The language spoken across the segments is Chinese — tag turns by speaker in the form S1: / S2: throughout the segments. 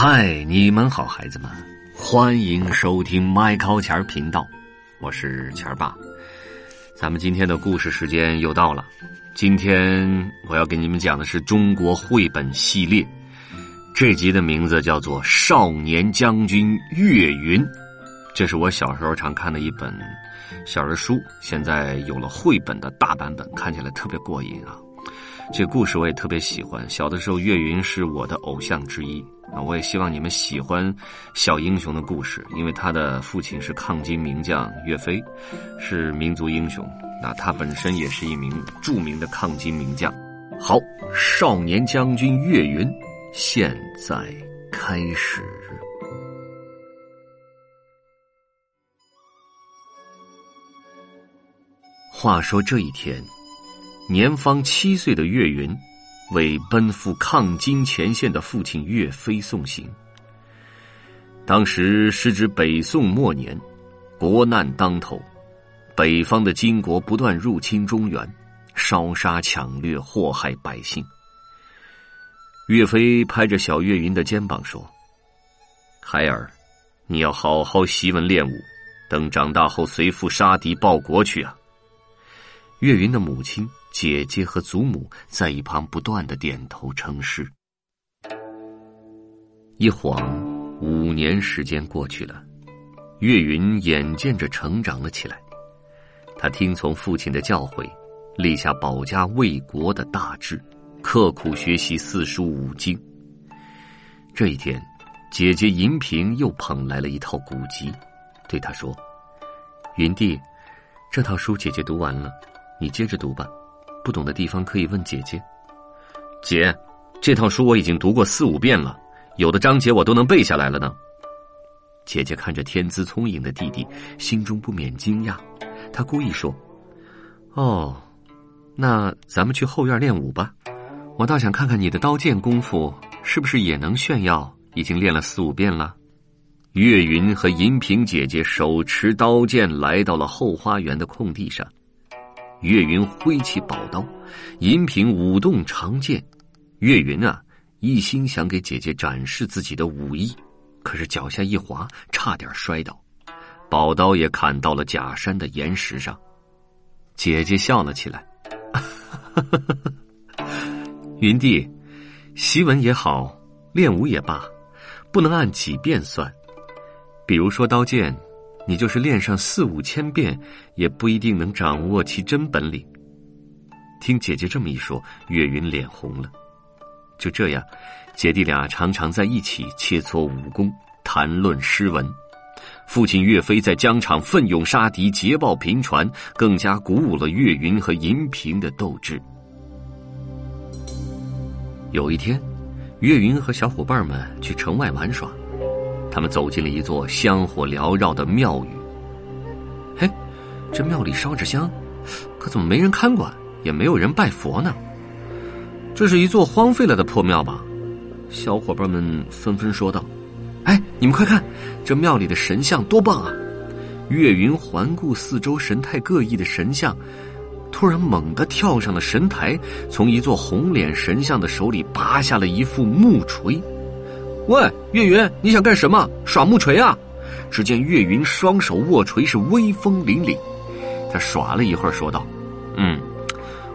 S1: 嗨，你们好，孩子们，欢迎收听麦考钱频道，我是钱爸。咱们今天的故事时间又到了，今天我要给你们讲的是中国绘本系列，这集的名字叫做《少年将军岳云》，这是我小时候常看的一本小人书，现在有了绘本的大版本，看起来特别过瘾啊。这故事我也特别喜欢，小的时候岳云是我的偶像之一。啊，我也希望你们喜欢小英雄的故事，因为他的父亲是抗金名将岳飞，是民族英雄。那他本身也是一名著名的抗金名将。好，少年将军岳云，现在开始。话说这一天，年方七岁的岳云。为奔赴抗金前线的父亲岳飞送行。当时时值北宋末年，国难当头，北方的金国不断入侵中原，烧杀抢掠，祸害百姓。岳飞拍着小岳云的肩膀说：“孩儿，你要好好习文练武，等长大后随父杀敌报国去啊。”岳云的母亲。姐姐和祖母在一旁不断的点头称是。一晃五年时间过去了，岳云眼见着成长了起来。他听从父亲的教诲，立下保家卫国的大志，刻苦学习四书五经。这一天，姐姐银萍又捧来了一套古籍，对他说：“云弟，这套书姐姐读完了，你接着读吧。”不懂的地方可以问姐姐。姐，这套书我已经读过四五遍了，有的章节我都能背下来了呢。姐姐看着天资聪颖的弟弟，心中不免惊讶。她故意说：“哦，那咱们去后院练武吧。我倒想看看你的刀剑功夫是不是也能炫耀，已经练了四五遍了。”岳云和银萍姐姐手持刀剑来到了后花园的空地上。岳云挥起宝刀，银萍舞动长剑。岳云啊，一心想给姐姐展示自己的武艺，可是脚下一滑，差点摔倒，宝刀也砍到了假山的岩石上。姐姐笑了起来：“ 云弟，习文也好，练武也罢，不能按几遍算。比如说刀剑。”你就是练上四五千遍，也不一定能掌握其真本领。听姐姐这么一说，岳云脸红了。就这样，姐弟俩常常在一起切磋武功，谈论诗文。父亲岳飞在疆场奋勇杀敌，捷报频传，更加鼓舞了岳云和银萍的斗志。有一天，岳云和小伙伴们去城外玩耍。他们走进了一座香火缭绕的庙宇。嘿，这庙里烧着香，可怎么没人看管，也没有人拜佛呢？这是一座荒废了的破庙吧？小伙伴们纷纷说道：“哎，你们快看，这庙里的神像多棒啊！”岳云环顾四周神态各异的神像，突然猛地跳上了神台，从一座红脸神像的手里拔下了一副木锤。喂，岳云，你想干什么？耍木锤啊！只见岳云双手握锤，是威风凛凛。他耍了一会儿，说道：“嗯，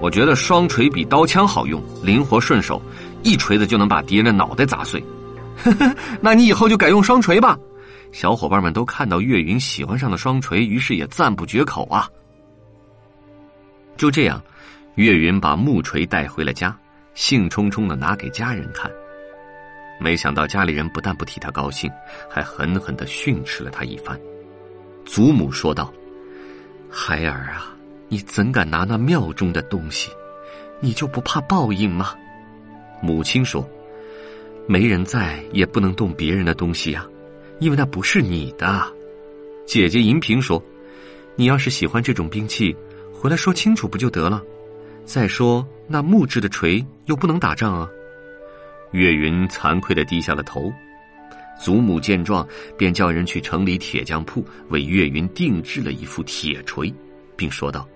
S1: 我觉得双锤比刀枪好用，灵活顺手，一锤子就能把敌人的脑袋砸碎。呵 呵那你以后就改用双锤吧。”小伙伴们都看到岳云喜欢上了双锤，于是也赞不绝口啊。就这样，岳云把木锤带回了家，兴冲冲的拿给家人看。没想到家里人不但不替他高兴，还狠狠的训斥了他一番。祖母说道：“孩儿啊，你怎敢拿那庙中的东西？你就不怕报应吗？”母亲说：“没人在，也不能动别人的东西呀，因为那不是你的。”姐姐银萍说：“你要是喜欢这种兵器，回来说清楚不就得了？再说那木质的锤又不能打仗啊。”岳云惭愧的低下了头，祖母见状，便叫人去城里铁匠铺为岳云定制了一副铁锤，并说道：“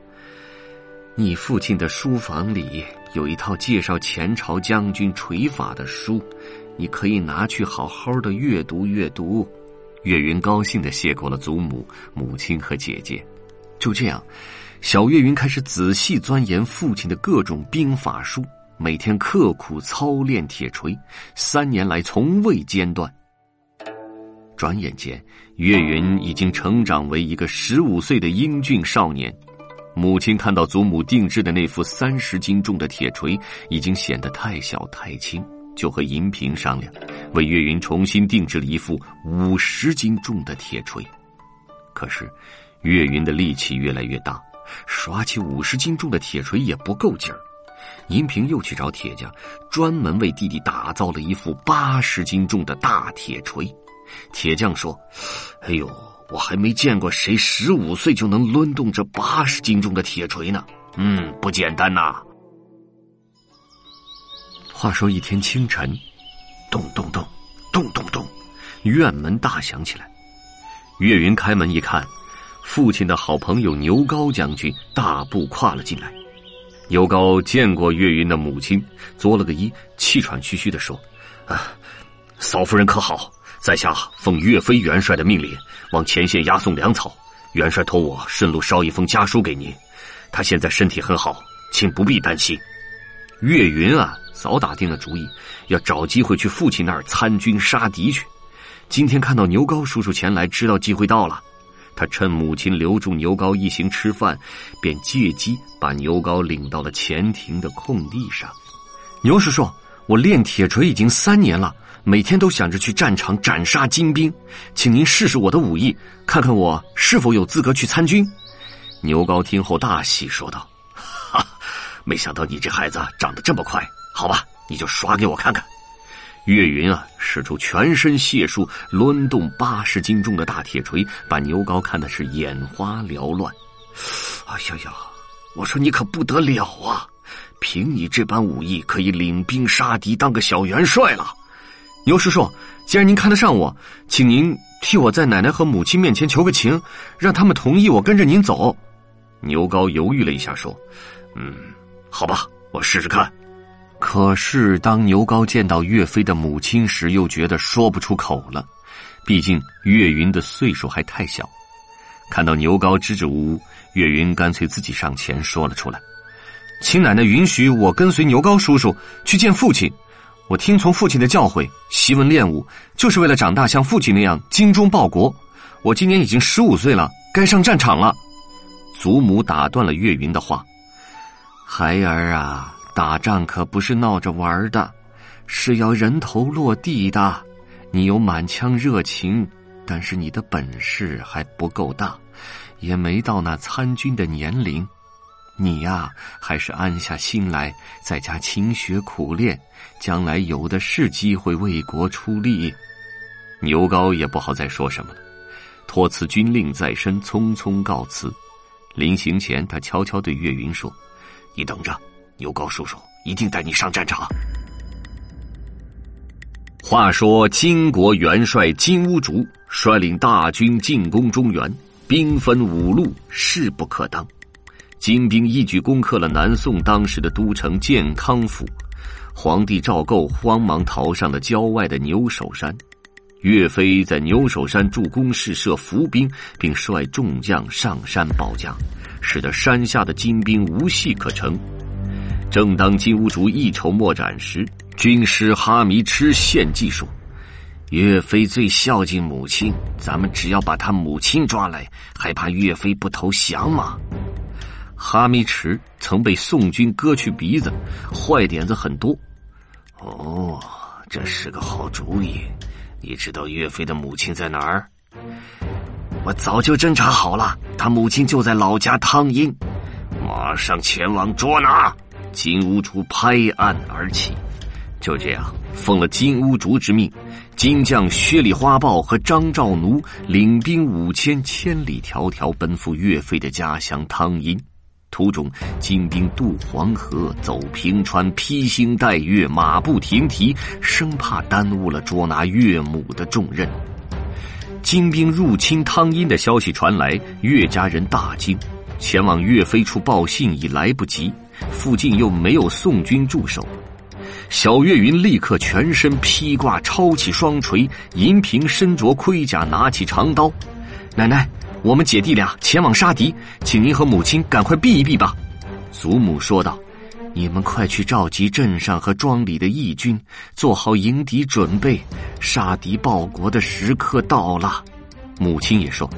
S1: 你父亲的书房里有一套介绍前朝将军锤法的书，你可以拿去好好的阅读阅读。”岳云高兴的谢过了祖母、母亲和姐姐。就这样，小岳云开始仔细钻研父亲的各种兵法书，每天刻苦操练铁锤，三年来从未间断。转眼间，岳云已经成长为一个十五岁的英俊少年。母亲看到祖母定制的那副三十斤重的铁锤已经显得太小太轻，就和银平商量，为岳云重新定制了一副五十斤重的铁锤。可是，岳云的力气越来越大，耍起五十斤重的铁锤也不够劲儿。银平又去找铁匠，专门为弟弟打造了一副八十斤重的大铁锤。铁匠说：“哎呦。”我还没见过谁十五岁就能抡动这八十斤重的铁锤呢，嗯，不简单呐。话说一天清晨，咚咚咚，咚咚咚，院门大响起来。岳云开门一看，父亲的好朋友牛皋将军大步跨了进来。牛高见过岳云的母亲，作了个揖，气喘吁吁的说：“啊，嫂夫人可好？在下奉岳飞元帅的命令。”往前线押送粮草，元帅托我顺路捎一封家书给您。他现在身体很好，请不必担心。岳云啊，早打定了主意，要找机会去父亲那儿参军杀敌去。今天看到牛高叔叔前来，知道机会到了。他趁母亲留住牛高一行吃饭，便借机把牛高领到了前庭的空地上。牛叔叔，我练铁锤已经三年了。每天都想着去战场斩杀金兵，请您试试我的武艺，看看我是否有资格去参军。牛高听后大喜，说道：“哈，没想到你这孩子长得这么快，好吧，你就耍给我看看。”岳云啊，使出全身解数，抡动八十斤重的大铁锤，把牛皋看的是眼花缭乱。哎呀呀，我说你可不得了啊！凭你这般武艺，可以领兵杀敌，当个小元帅了。牛叔叔，既然您看得上我，请您替我在奶奶和母亲面前求个情，让他们同意我跟着您走。牛皋犹豫了一下，说：“嗯，好吧，我试试看。”可是当牛高见到岳飞的母亲时，又觉得说不出口了。毕竟岳云的岁数还太小。看到牛高支支吾吾，岳云干脆自己上前说了出来：“请奶奶允许我跟随牛高叔叔去见父亲。”我听从父亲的教诲，习文练武，就是为了长大像父亲那样精忠报国。我今年已经十五岁了，该上战场了。祖母打断了岳云的话：“孩儿啊，打仗可不是闹着玩的，是要人头落地的。你有满腔热情，但是你的本事还不够大，也没到那参军的年龄。”你呀，还是安下心来，在家勤学苦练，将来有的是机会为国出力。牛皋也不好再说什么了，托辞军令在身，匆匆告辞。临行前，他悄悄对岳云说：“你等着，牛高叔叔一定带你上战场。”话说，金国元帅金兀术率领大军进攻中原，兵分五路，势不可当。金兵一举攻克了南宋当时的都城建康府，皇帝赵构慌忙逃上了郊外的牛首山。岳飞在牛首山筑工事设伏兵，并率众将上山保驾，使得山下的金兵无隙可乘。正当金兀术一筹莫展时，军师哈迷吃献计说：“岳飞最孝敬母亲，咱们只要把他母亲抓来，还怕岳飞不投降吗？”哈密迟曾被宋军割去鼻子，坏点子很多。哦，这是个好主意。你知道岳飞的母亲在哪儿？我早就侦查好了，他母亲就在老家汤阴。马上前往捉拿。金兀术拍案而起，就这样奉了金兀术之命，金将薛礼花豹和张兆奴领兵五千，千里迢迢奔赴岳飞的家乡汤阴。途中，金兵渡黄河、走平川，披星戴月，马不停蹄，生怕耽误了捉拿岳母的重任。金兵入侵汤阴的消息传来，岳家人大惊，前往岳飞处报信已来不及，附近又没有宋军驻守。小岳云立刻全身披挂，抄起双锤；银平身着盔甲，拿起长刀。奶奶，我们姐弟俩前往杀敌，请您和母亲赶快避一避吧。祖母说道：“你们快去召集镇上和庄里的义军，做好迎敌准备，杀敌报国的时刻到了。”母亲也说：“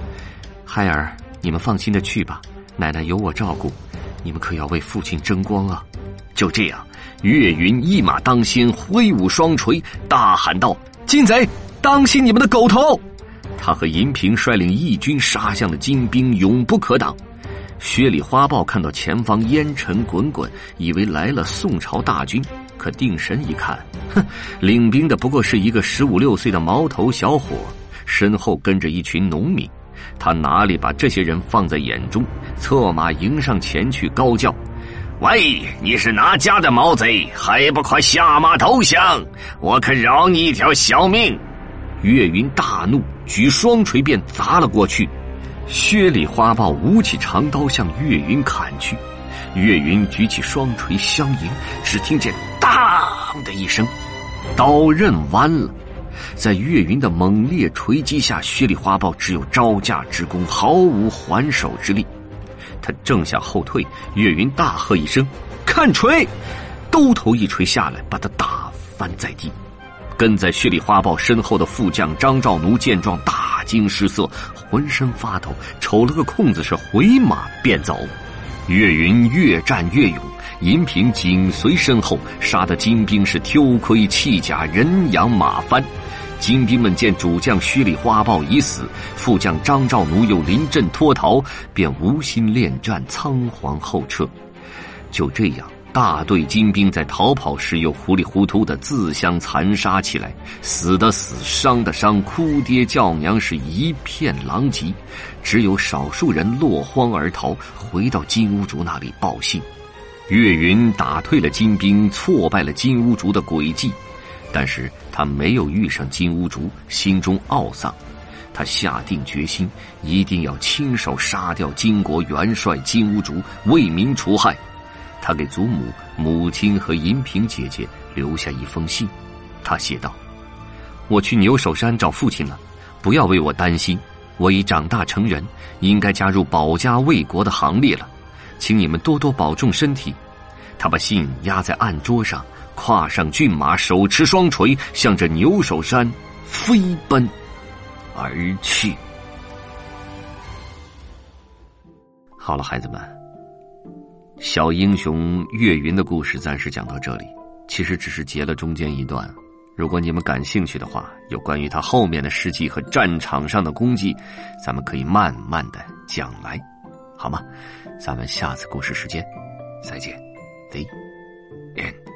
S1: 孩儿，你们放心的去吧，奶奶有我照顾。你们可要为父亲争光啊！”就这样，岳云一马当先，挥舞双锤，大喊道：“金贼，当心你们的狗头！”他和银平率领义军杀向了金兵，永不可挡。薛礼花豹看到前方烟尘滚滚，以为来了宋朝大军，可定神一看，哼，领兵的不过是一个十五六岁的毛头小伙，身后跟着一群农民。他哪里把这些人放在眼中，策马迎上前去，高叫。喂，你是哪家的毛贼？还不快下马投降！我可饶你一条小命！岳云大怒，举双锤便砸了过去。薛礼花豹舞起长刀向岳云砍去，岳云举起双锤相迎，只听见“当”的一声，刀刃弯了。在岳云的猛烈锤击下，薛礼花豹只有招架之功，毫无还手之力。他正想后退，岳云大喝一声：“看锤！”兜头一锤下来，把他打翻在地。跟在薛礼花豹身后的副将张兆奴见状，大惊失色，浑身发抖，瞅了个空子，是回马便走。岳云越战越勇，银平紧随身后，杀得金兵是丢盔弃甲，人仰马翻。金兵们见主将虚里花豹已死，副将张兆奴又临阵脱逃，便无心恋战，仓皇后撤。就这样，大队金兵在逃跑时又糊里糊涂的自相残杀起来，死的死，伤的伤，哭爹叫娘是一片狼藉。只有少数人落荒而逃，回到金乌竹那里报信。岳云打退了金兵，挫败了金乌竹的诡计。但是他没有遇上金乌竹，心中懊丧。他下定决心，一定要亲手杀掉金国元帅金乌竹，为民除害。他给祖母、母亲和银萍姐姐留下一封信，他写道：“我去牛首山找父亲了，不要为我担心，我已长大成人，应该加入保家卫国的行列了，请你们多多保重身体。”他把信压在案桌上。跨上骏马，手持双锤，向着牛首山飞奔而去。好了，孩子们，小英雄岳云的故事暂时讲到这里。其实只是截了中间一段。如果你们感兴趣的话，有关于他后面的事迹和战场上的功绩，咱们可以慢慢的讲来，好吗？咱们下次故事时间再见，The end。